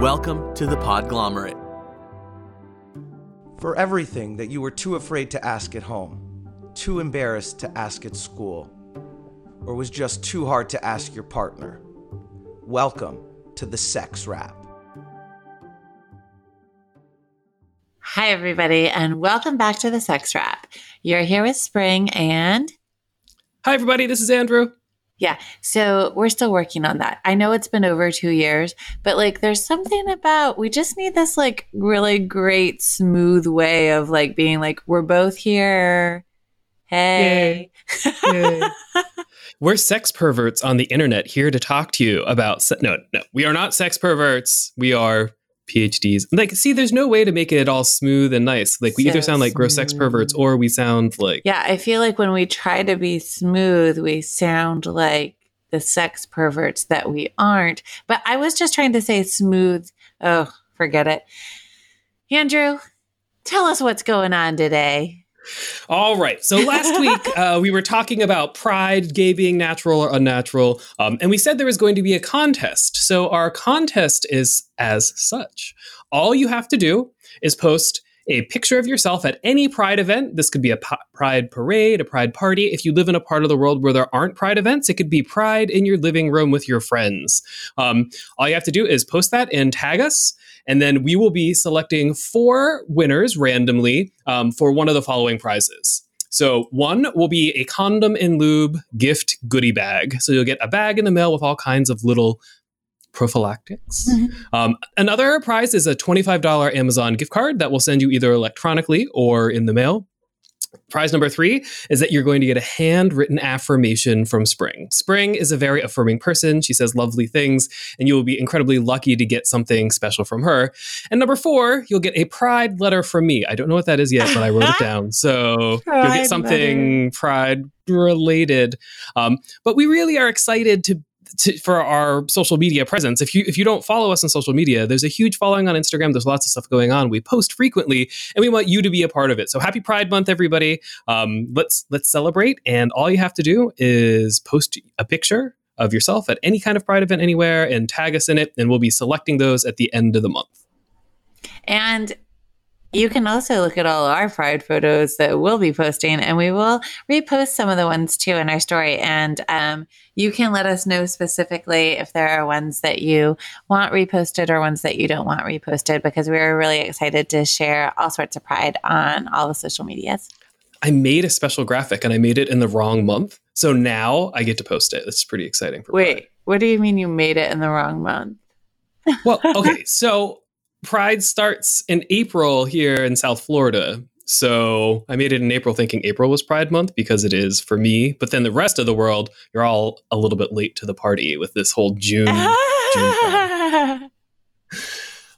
Welcome to the Podglomerate. For everything that you were too afraid to ask at home, too embarrassed to ask at school, or was just too hard to ask your partner, welcome to the Sex Wrap. Hi, everybody, and welcome back to the Sex Wrap. You're here with Spring and. Hi, everybody. This is Andrew. Yeah. So we're still working on that. I know it's been over two years, but like there's something about we just need this like really great, smooth way of like being like, we're both here. Hey. Yay. Yay. we're sex perverts on the internet here to talk to you about. Se- no, no, we are not sex perverts. We are PhDs. Like, see, there's no way to make it all smooth and nice. Like, we so either sound like gross sex perverts or we sound like. Yeah, I feel like when we try to be smooth, we sound like the sex perverts that we aren't. But I was just trying to say smooth. Oh, forget it. Andrew, tell us what's going on today. All right. So last week uh, we were talking about pride, gay being natural or unnatural, um, and we said there was going to be a contest. So our contest is as such. All you have to do is post a picture of yourself at any pride event. This could be a p- pride parade, a pride party. If you live in a part of the world where there aren't pride events, it could be pride in your living room with your friends. Um, all you have to do is post that and tag us. And then we will be selecting four winners randomly um, for one of the following prizes. So, one will be a condom and lube gift goodie bag. So, you'll get a bag in the mail with all kinds of little prophylactics. Mm-hmm. Um, another prize is a $25 Amazon gift card that will send you either electronically or in the mail. Prize number three is that you're going to get a handwritten affirmation from Spring. Spring is a very affirming person. She says lovely things, and you will be incredibly lucky to get something special from her. And number four, you'll get a pride letter from me. I don't know what that is yet, but I wrote it down. So pride you'll get something letter. pride related. Um, but we really are excited to to, for our social media presence. If you if you don't follow us on social media, there's a huge following on Instagram. There's lots of stuff going on. We post frequently, and we want you to be a part of it. So happy Pride Month, everybody! Um, let's let's celebrate. And all you have to do is post a picture of yourself at any kind of Pride event anywhere and tag us in it, and we'll be selecting those at the end of the month. And you can also look at all our pride photos that we'll be posting, and we will repost some of the ones too in our story. And um, you can let us know specifically if there are ones that you want reposted or ones that you don't want reposted, because we're really excited to share all sorts of pride on all the social medias. I made a special graphic and I made it in the wrong month. So now I get to post it. It's pretty exciting. For me. Wait, Pride. what do you mean you made it in the wrong month? well, okay. So Pride starts in April here in South Florida. So I made it in April thinking April was Pride Month because it is for me. But then the rest of the world, you're all a little bit late to the party with this whole June. June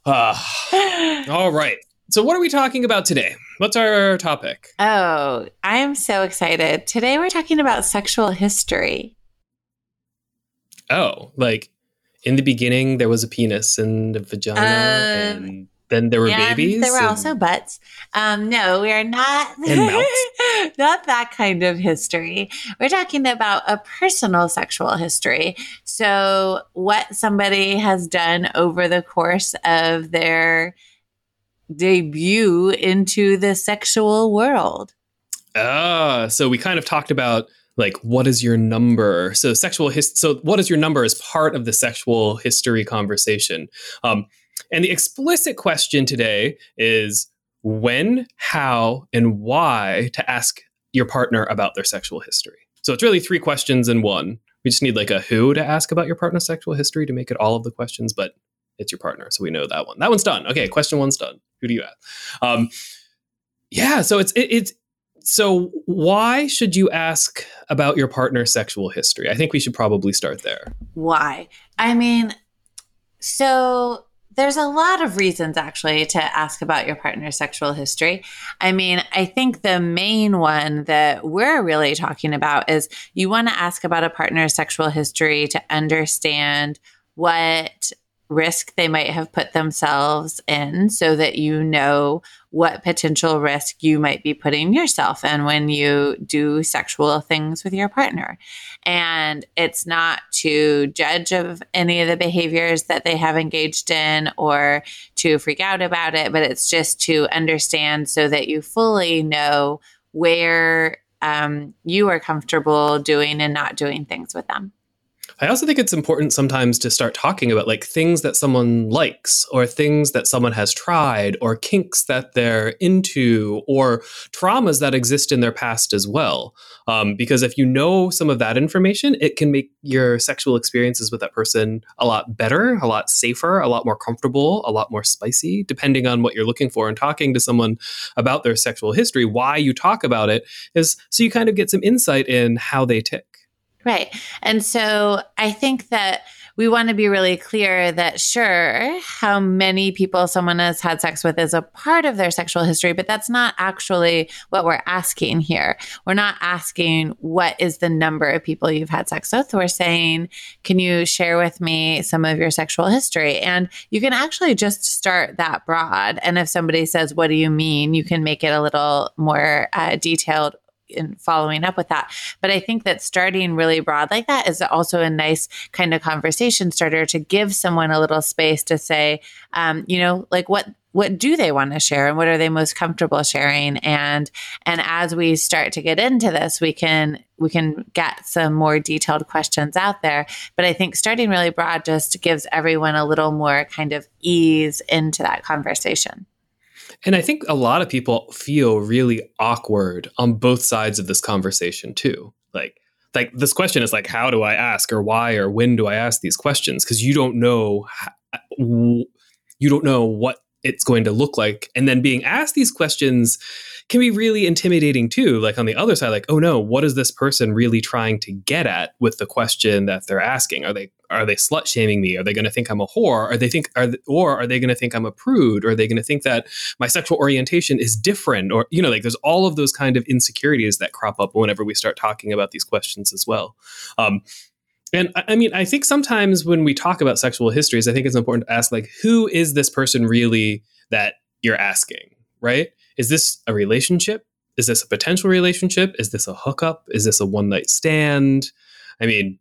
uh, all right. So what are we talking about today? What's our topic? Oh, I am so excited. Today we're talking about sexual history. Oh, like in the beginning there was a penis and a vagina um, and then there were babies. There were and, also butts. Um, no, we are not not that kind of history. We're talking about a personal sexual history. So, what somebody has done over the course of their debut into the sexual world. Ah, so we kind of talked about like what is your number? So sexual his so what is your number is part of the sexual history conversation. Um, and the explicit question today is when how and why to ask your partner about their sexual history. So it's really three questions in one. We just need like a who to ask about your partner's sexual history to make it all of the questions but it's your partner so we know that one. That one's done. Okay question one's done. Who do you ask? Um, yeah so it's it, it's so why should you ask about your partner's sexual history? I think we should probably start there. Why? I mean, so there's a lot of reasons actually to ask about your partner's sexual history. I mean, I think the main one that we're really talking about is you want to ask about a partner's sexual history to understand what risk they might have put themselves in so that you know what potential risk you might be putting yourself in when you do sexual things with your partner. And it's not to judge of any of the behaviors that they have engaged in or to freak out about it, but it's just to understand so that you fully know where um, you are comfortable doing and not doing things with them. I also think it's important sometimes to start talking about like things that someone likes or things that someone has tried or kinks that they're into or traumas that exist in their past as well. Um, because if you know some of that information, it can make your sexual experiences with that person a lot better, a lot safer, a lot more comfortable, a lot more spicy, depending on what you're looking for. And talking to someone about their sexual history, why you talk about it is so you kind of get some insight in how they tick. Right. And so I think that we want to be really clear that sure, how many people someone has had sex with is a part of their sexual history, but that's not actually what we're asking here. We're not asking what is the number of people you've had sex with. We're saying, can you share with me some of your sexual history? And you can actually just start that broad. And if somebody says, what do you mean? You can make it a little more uh, detailed in following up with that. But I think that starting really broad like that is also a nice kind of conversation starter to give someone a little space to say, um, you know, like what what do they want to share and what are they most comfortable sharing? And and as we start to get into this we can we can get some more detailed questions out there. But i think starting really broad just gives everyone a little more kind of ease into that conversation and I think a lot of people feel really awkward on both sides of this conversation too. Like like this question is like how do I ask or why or when do I ask these questions because you don't know uh, you don't know what it's going to look like and then being asked these questions can be really intimidating too like on the other side like oh no what is this person really trying to get at with the question that they're asking? Are they are they slut shaming me? Are they going to think i'm a whore? Are they think are or are they going to think i'm a prude? Or are they going to think that my sexual orientation is different? Or you know like there's all of those kind of insecurities that crop up whenever we start talking about these questions as well. Um, and I mean, I think sometimes when we talk about sexual histories, I think it's important to ask, like, who is this person really that you're asking, right? Is this a relationship? Is this a potential relationship? Is this a hookup? Is this a one night stand? I mean,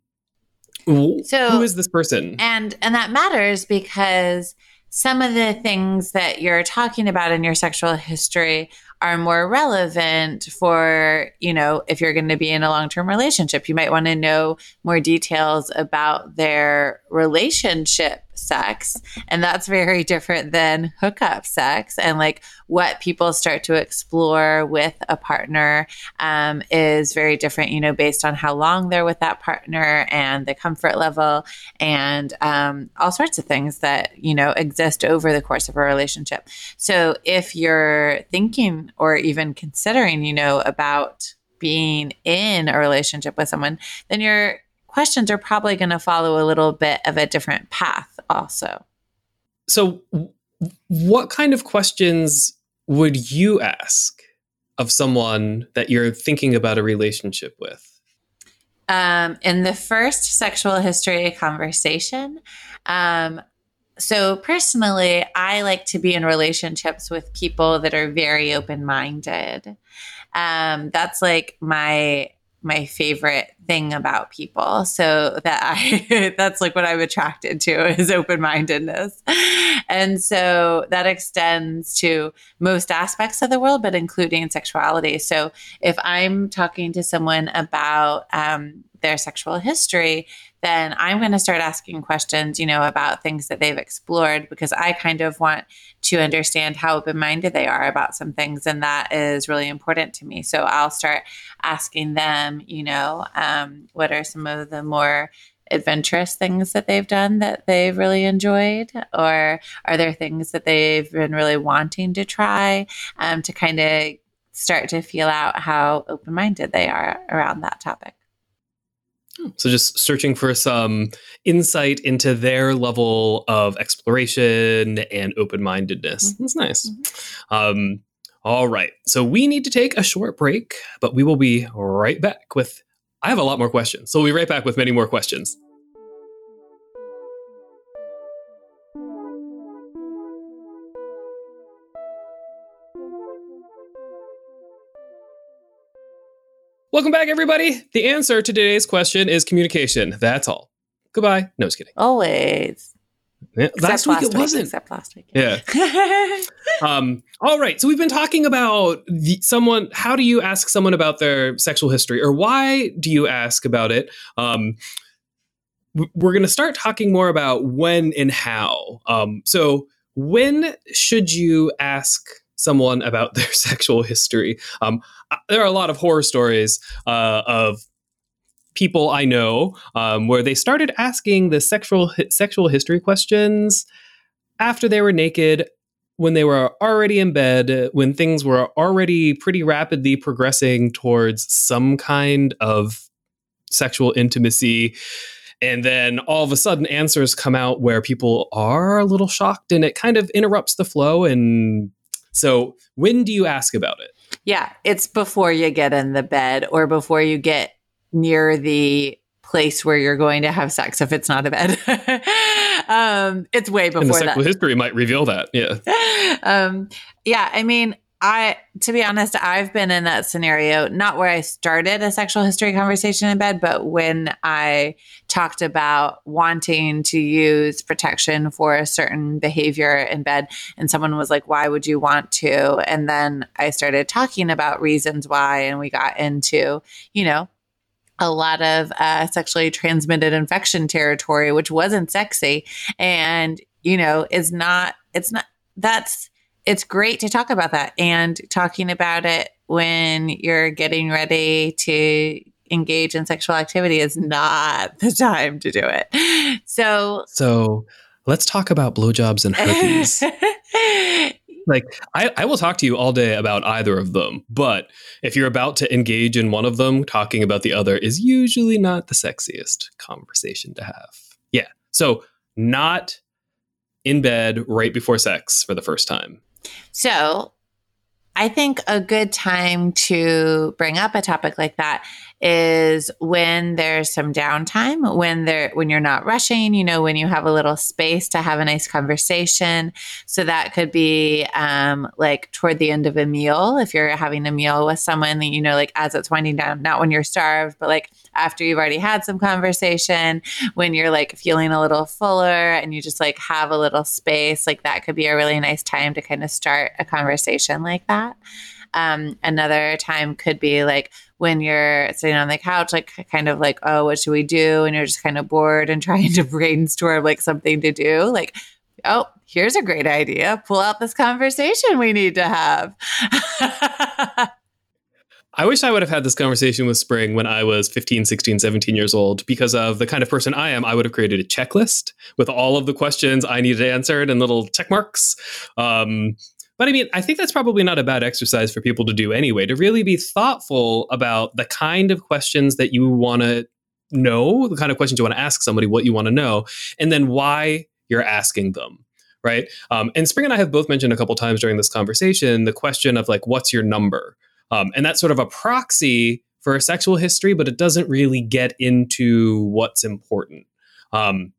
so who is this person? And and that matters because some of the things that you're talking about in your sexual history are more relevant for, you know, if you're going to be in a long term relationship. You might want to know more details about their relationship sex. And that's very different than hookup sex. And like what people start to explore with a partner um, is very different, you know, based on how long they're with that partner and the comfort level and um, all sorts of things that, you know, exist over the course of a relationship. So if you're thinking or even considering, you know, about being in a relationship with someone, then you're questions are probably going to follow a little bit of a different path also. So, what kind of questions would you ask of someone that you're thinking about a relationship with? Um, in the first sexual history conversation, um, so personally, I like to be in relationships with people that are very open minded. Um, that's like my my favorite thing about people. So that I that's like what I'm attracted to is open-mindedness. And so that extends to most aspects of the world, but including sexuality. So if I'm talking to someone about um, their sexual history, then I'm going to start asking questions, you know, about things that they've explored because I kind of want to understand how open minded they are about some things. And that is really important to me. So I'll start asking them, you know, um, what are some of the more adventurous things that they've done that they've really enjoyed? Or are there things that they've been really wanting to try um, to kind of start to feel out how open minded they are around that topic? So just searching for some insight into their level of exploration and open-mindedness. Mm-hmm. That's nice. Mm-hmm. Um, all right. So we need to take a short break, but we will be right back with I have a lot more questions. So we'll be right back with many more questions. Welcome back, everybody. The answer to today's question is communication. That's all. Goodbye. No, just kidding. Always. Yeah, last week it wasn't. Except last week. Yeah. Um, all right. So we've been talking about the, someone. How do you ask someone about their sexual history, or why do you ask about it? Um, we're going to start talking more about when and how. Um, so when should you ask someone about their sexual history? Um, uh, there are a lot of horror stories uh, of people I know um, where they started asking the sexual sexual history questions after they were naked when they were already in bed, when things were already pretty rapidly progressing towards some kind of sexual intimacy. And then all of a sudden, answers come out where people are a little shocked and it kind of interrupts the flow. And so, when do you ask about it? Yeah, it's before you get in the bed or before you get near the place where you're going to have sex if it's not a bed. um, it's way and the before sexual that. history might reveal that. Yeah. um, yeah, I mean, I to be honest, I've been in that scenario, not where I started a sexual history conversation in bed, but when I talked about wanting to use protection for a certain behavior in bed, and someone was like, Why would you want to? And then I started talking about reasons why, and we got into, you know, a lot of uh, sexually transmitted infection territory, which wasn't sexy. And, you know, is not, it's not, that's, it's great to talk about that and talking about it when you're getting ready to engage in sexual activity is not the time to do it. So, So let's talk about blowjobs and herpes. like I, I will talk to you all day about either of them but if you're about to engage in one of them talking about the other is usually not the sexiest conversation to have yeah so not in bed right before sex for the first time So, I think a good time to bring up a topic like that is when there's some downtime, when there when you're not rushing, you know, when you have a little space to have a nice conversation. So that could be um, like toward the end of a meal, if you're having a meal with someone that you know, like as it's winding down, not when you're starved, but like after you've already had some conversation, when you're like feeling a little fuller and you just like have a little space, like that could be a really nice time to kind of start a conversation like that. Um, another time could be like when you're sitting on the couch, like kind of like, oh, what should we do? And you're just kind of bored and trying to brainstorm like something to do. Like, oh, here's a great idea. Pull out this conversation we need to have. i wish i would have had this conversation with spring when i was 15 16 17 years old because of the kind of person i am i would have created a checklist with all of the questions i needed answered and little check marks um, but I mean, I think that's probably not a bad exercise for people to do anyway, to really be thoughtful about the kind of questions that you want to know, the kind of questions you want to ask somebody, what you want to know, and then why you're asking them. Right. Um, and Spring and I have both mentioned a couple times during this conversation the question of like, what's your number? Um, and that's sort of a proxy for a sexual history, but it doesn't really get into what's important. Um,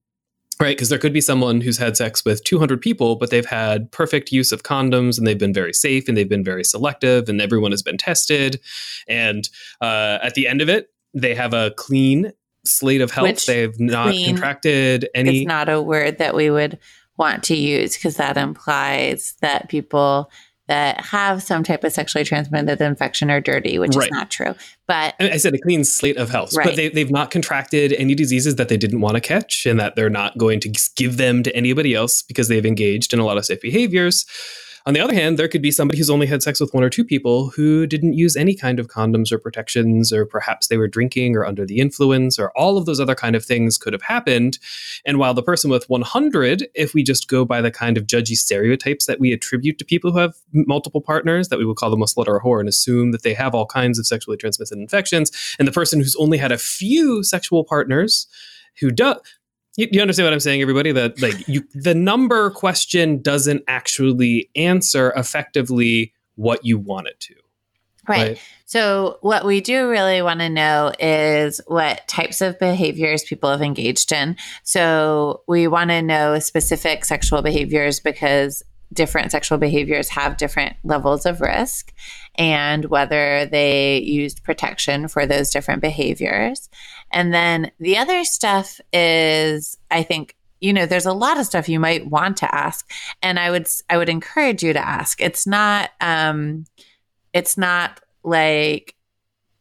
right? Because there could be someone who's had sex with 200 people, but they've had perfect use of condoms and they've been very safe and they've been very selective and everyone has been tested. And uh, at the end of it, they have a clean slate of health. Which they've not contracted any. it's not a word that we would want to use because that implies that people that have some type of sexually transmitted infection are dirty, which Right. is not true. But I said a clean slate of health, Right. but they, they've not contracted any diseases that they didn't want to catch and that they're not going to give them to anybody else because they've engaged in a lot of safe behaviors. On the other hand, there could be somebody who's only had sex with one or two people who didn't use any kind of condoms or protections, or perhaps they were drinking or under the influence, or all of those other kind of things could have happened. And while the person with 100, if we just go by the kind of judgy stereotypes that we attribute to people who have multiple partners, that we would call them a slut or a whore and assume that they have all kinds of sexually transmitted infections, and the person who's only had a few sexual partners who does you, you understand what I'm saying, everybody? That like you, the number question doesn't actually answer effectively what you want it to. right. So, what we do really want to know is what types of behaviors people have engaged in. So, we want to know specific sexual behaviors because different sexual behaviors have different levels of risk and whether they used protection for those different behaviors. And then the other stuff is, I think, you know, there's a lot of stuff you might want to ask, and I would I would encourage you to ask. It's not um, it's not like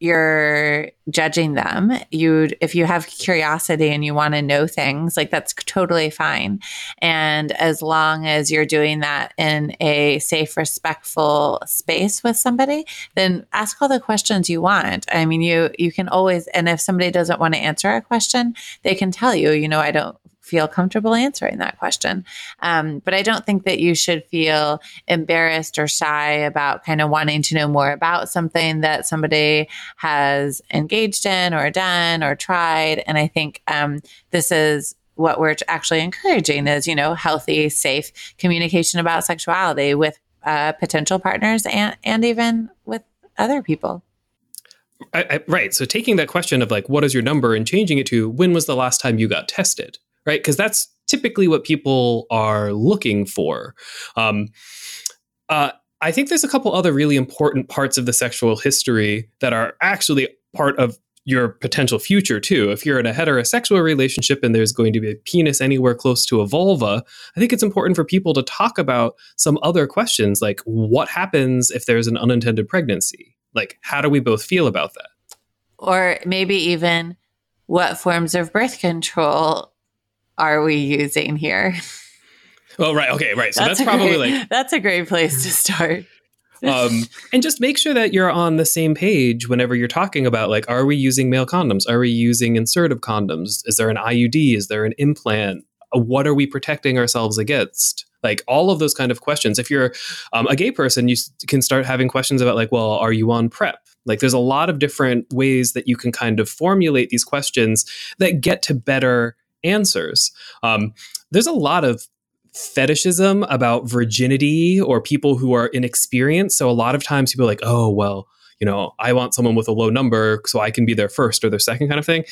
you're judging them you if you have curiosity and you want to know things like that's totally fine. And as long as you're doing that in a safe respectful space with somebody then ask all the questions you want. I mean you you can always and if somebody doesn't want to answer a question they can tell you you know i don't feel comfortable answering that question. Um, but I don't think that you should feel embarrassed or shy about kind of wanting to know more about something that somebody has engaged in or done or tried. And I think um, this is what we're actually encouraging is, you know, healthy, safe communication about sexuality with uh, potential partners and, and even with other people. I, I, right. So taking that question of like, what is your number and changing it to when was the last time you got tested? Right? Because that's typically what people are looking for. Um, uh, I think there's a couple other really important parts of the sexual history that are actually part of your potential future too. If you're in a heterosexual relationship and there's going to be a penis anywhere close to a vulva, I think it's important for people to talk about some other questions like what happens if there's an unintended pregnancy? Like how do we both feel about that? Or maybe even what forms of birth control are we using here? Oh, right. Okay, right. So that's, that's probably great, like that's a great place to start. um, and just make sure that you're on the same page whenever you're talking about like, are we using male condoms? Are we using insertive condoms? Is there an IUD? Is there an implant? Uh, what are we protecting ourselves against? Like all of those kind of questions. If you're um, a gay person, you can start having questions about like, well, are you on PrEP? Like there's a lot of different ways that you can kind of formulate these questions that get to better answers. Um, there's a lot of fetishism about virginity or people who are inexperienced. So a lot of times people are like, oh, well, you know, I want someone with a low number so I can be their first or their second kind of thing.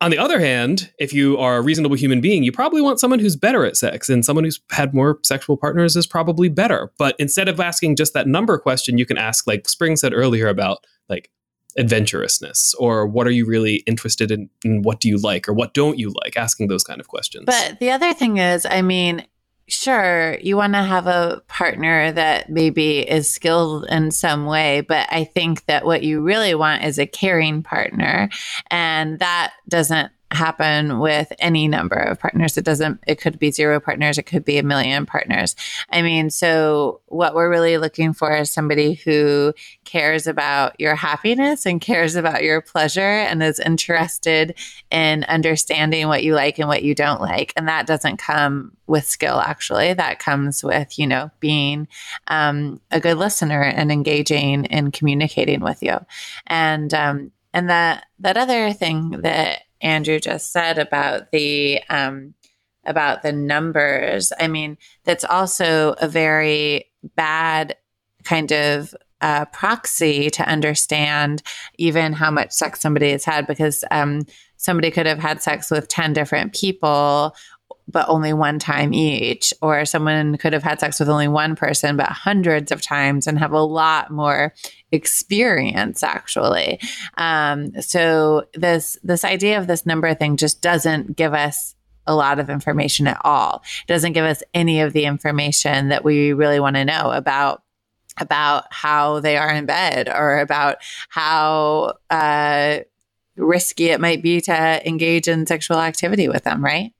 On the other hand, if you are a reasonable human being, you probably want someone who's better at sex, and someone who's had more sexual partners is probably better. But instead of asking just that number question, you can ask, like Spring said earlier, about like adventurousness? Or what are you really interested in and what do you like or what don't you like? Asking those kind of questions. But the other thing is i mean sure you want to have a partner that maybe is skilled in some way but i think that what you really want is a caring partner and that doesn't happen with any number of partners. It doesn't, it could be zero partners, it could be a million partners. I mean, so what we're really looking for is somebody who cares about your happiness and cares about your pleasure and is interested in understanding what you like and what you don't like. And that doesn't come with skill, actually. That comes with, you know, being um, a good listener and engaging and communicating with you. And, um, and that that other thing that Andrew just said about the um, about the numbers. I mean, that's also a very bad kind of uh, proxy to understand even how much sex somebody has had because um, somebody could have had sex with 10 different people but only one time each, or someone could have had sex with only one person, but hundreds of times and have a lot more experience actually. Um, so this this idea of this number thing just doesn't give us a lot of information at all. It doesn't give us any of the information that we really want to know about about how they are in bed or about how uh, risky it might be to engage in sexual activity with them, right?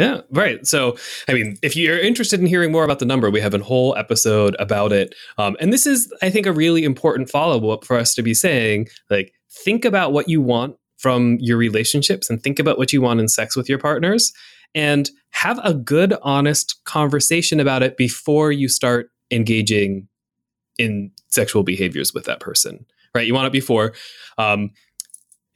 Yeah, right. So, I mean, if you're interested in hearing more about the number, we have a whole episode about it. Um, and this is, I think, a really important follow up for us to be saying, like, think about what you want from your relationships and think about what you want in sex with your partners and have a good, honest conversation about it before you start engaging in sexual behaviors with that person, right? You want it before. Um,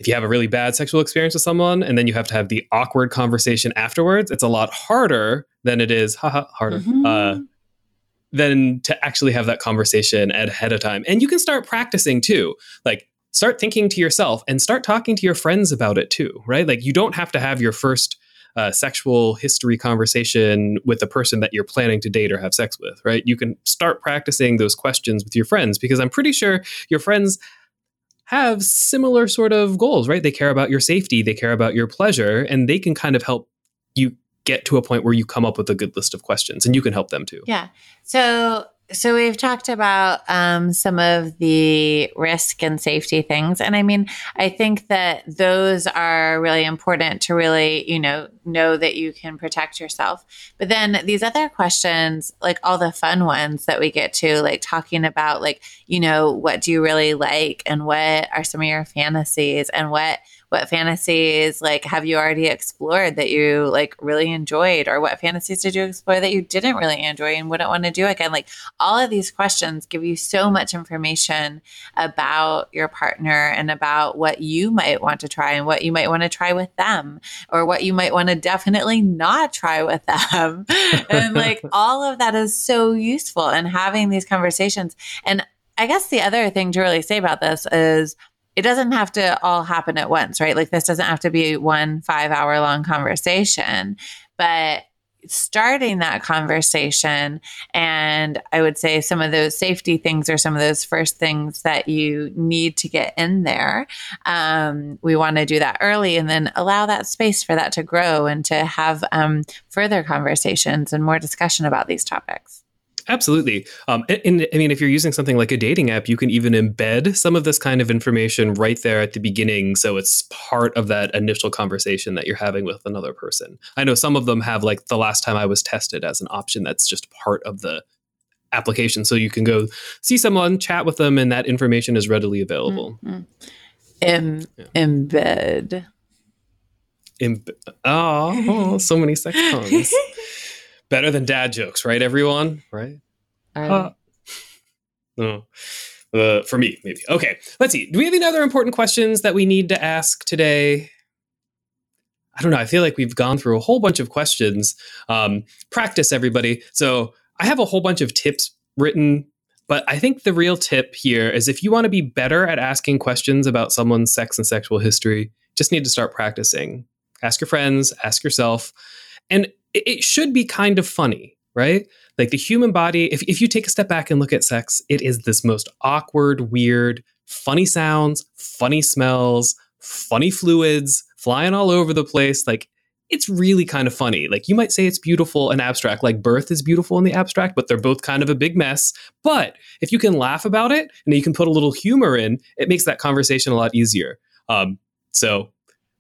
if you have a really bad sexual experience with someone and then you have to have the awkward conversation afterwards, it's a lot harder than it is, haha, harder, mm-hmm. uh, than to actually have that conversation ahead of time. And you can start practicing too. Like, start thinking to yourself and start talking to your friends about it too, right? Like, you don't have to have your first a sexual history conversation with a person that you're planning to date or have sex with, right? You can start practicing those questions with your friends because I'm pretty sure your friends have similar sort of goals, right? They care about your safety, they care about your pleasure, and they can kind of help you get to a point where you come up with a good list of questions and you can help them too. Yeah. So so we've talked about um, some of the risk and safety things, and I mean, I think that those are really important to really, you know, know that you can protect yourself. But then these other questions, like all the fun ones that we get to, like talking about, like, you know, what do you really like, and what are some of your fantasies, and what what fantasies like have you already explored that you like really enjoyed? Or what fantasies did you explore that you didn't really enjoy and wouldn't want to do again? Like all of these questions give you so much information about your partner and about what you might want to try and what you might want to try with them or what you might want to definitely not try with them. And like all of that is so useful and having these conversations. And I guess the other thing to really say about this is it doesn't have to all happen at once, right? Like this doesn't have to be one five hour long conversation, but starting that conversation and i would say some of those safety things are some of those first things that you need to get in there. Um, we want to do that early and then allow that space for that to grow and to have um, further conversations and more discussion about these topics Absolutely. Um, and, and, I mean, if you're using something like a dating app, you can even embed some of this kind of information right there at the beginning. So it's part of that initial conversation that you're having with another person. I know some of them have, like, the last time I was tested as an option that's just part of the application. So you can go see someone, chat with them, and that information is readily available. Mm-hmm. Em- yeah. Embed. Im- oh, so many sex puns. Better than dad jokes, right? Everyone, right? Uh, no. Uh, for me, maybe. Okay, let's see. Do we have any other important questions that we need to ask today? I don't know. I feel like we've gone through a whole bunch of questions. Um, practice, everybody. So I have a whole bunch of tips written, but I think the real tip here is if you want to be better at asking questions about someone's sex and sexual history, just need to start practicing. Ask your friends, ask yourself. And it should be kind of funny, right? Like the human body, if, if you take a step back and look at sex, it is this most awkward, weird, funny sounds, funny smells, funny fluids flying all over the place. Like it's really kind of funny. Like you might say it's beautiful and abstract, like birth is beautiful in the abstract, but they're both kind of a big mess. But if you can laugh about it and you can put a little humor in, it makes that conversation a lot easier. Um, so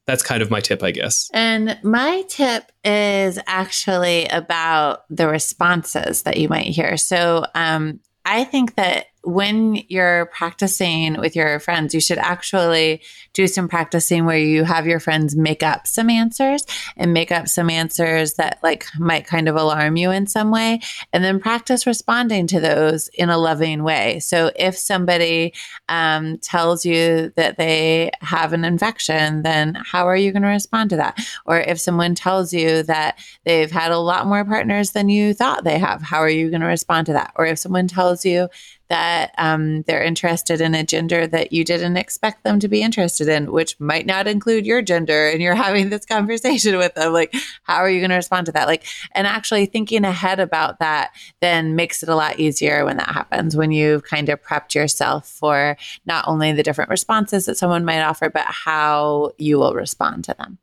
that's kind of my tip, I guess. And my tip is actually about the responses that you might hear. So um, I think that when you're practicing with your friends, you should actually do some practicing where you have your friends make up some answers and make up some answers that like might kind of alarm you in some way and then practice responding to those in a loving way. So if somebody um, tells you that they have an infection, then how are you going to respond to that? Or if someone tells you that they've had a lot more partners than you thought they have, how are you going to respond to that? Or if someone tells you that um, they're interested in a gender that you didn't expect them to be interested in, which might not include your gender. And you're having this conversation with them. Like, how are you going to respond to that? Like, and actually thinking ahead about that then makes it a lot easier when that happens, when you've kind of prepped yourself for not only the different responses that someone might offer, but how you will respond to them.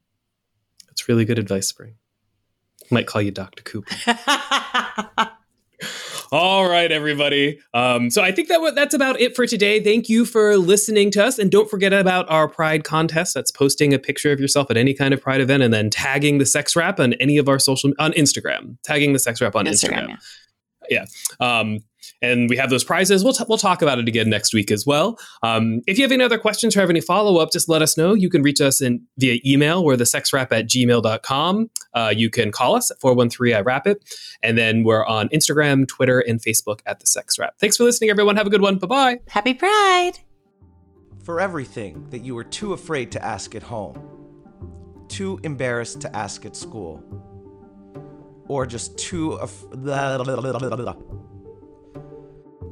That's really good advice, Spring. Might call you Dr. Cooper. All right, everybody. Um, so I think that that's about it for today. Thank you for listening to us, and don't forget about our Pride contest. That's posting a picture of yourself at any kind of Pride event, and then tagging the Sex Wrap on any of our social on Instagram. Tagging the Sex Wrap on Instagram. Instagram. Yeah. yeah. Um, and we have those prizes. We'll, t- we'll talk about it again next week as well. Um, if you have any other questions or have any follow up, just let us know. You can reach us in via email. We're the sexwrap at gmail.com. Uh, you can call us at 413 I Wrap It. And then we're on Instagram, Twitter, and Facebook at the Sex Wrap. Thanks for listening, everyone. Have a good one. Bye bye. Happy Pride. For everything that you were too afraid to ask at home, too embarrassed to ask at school, or just too. Af-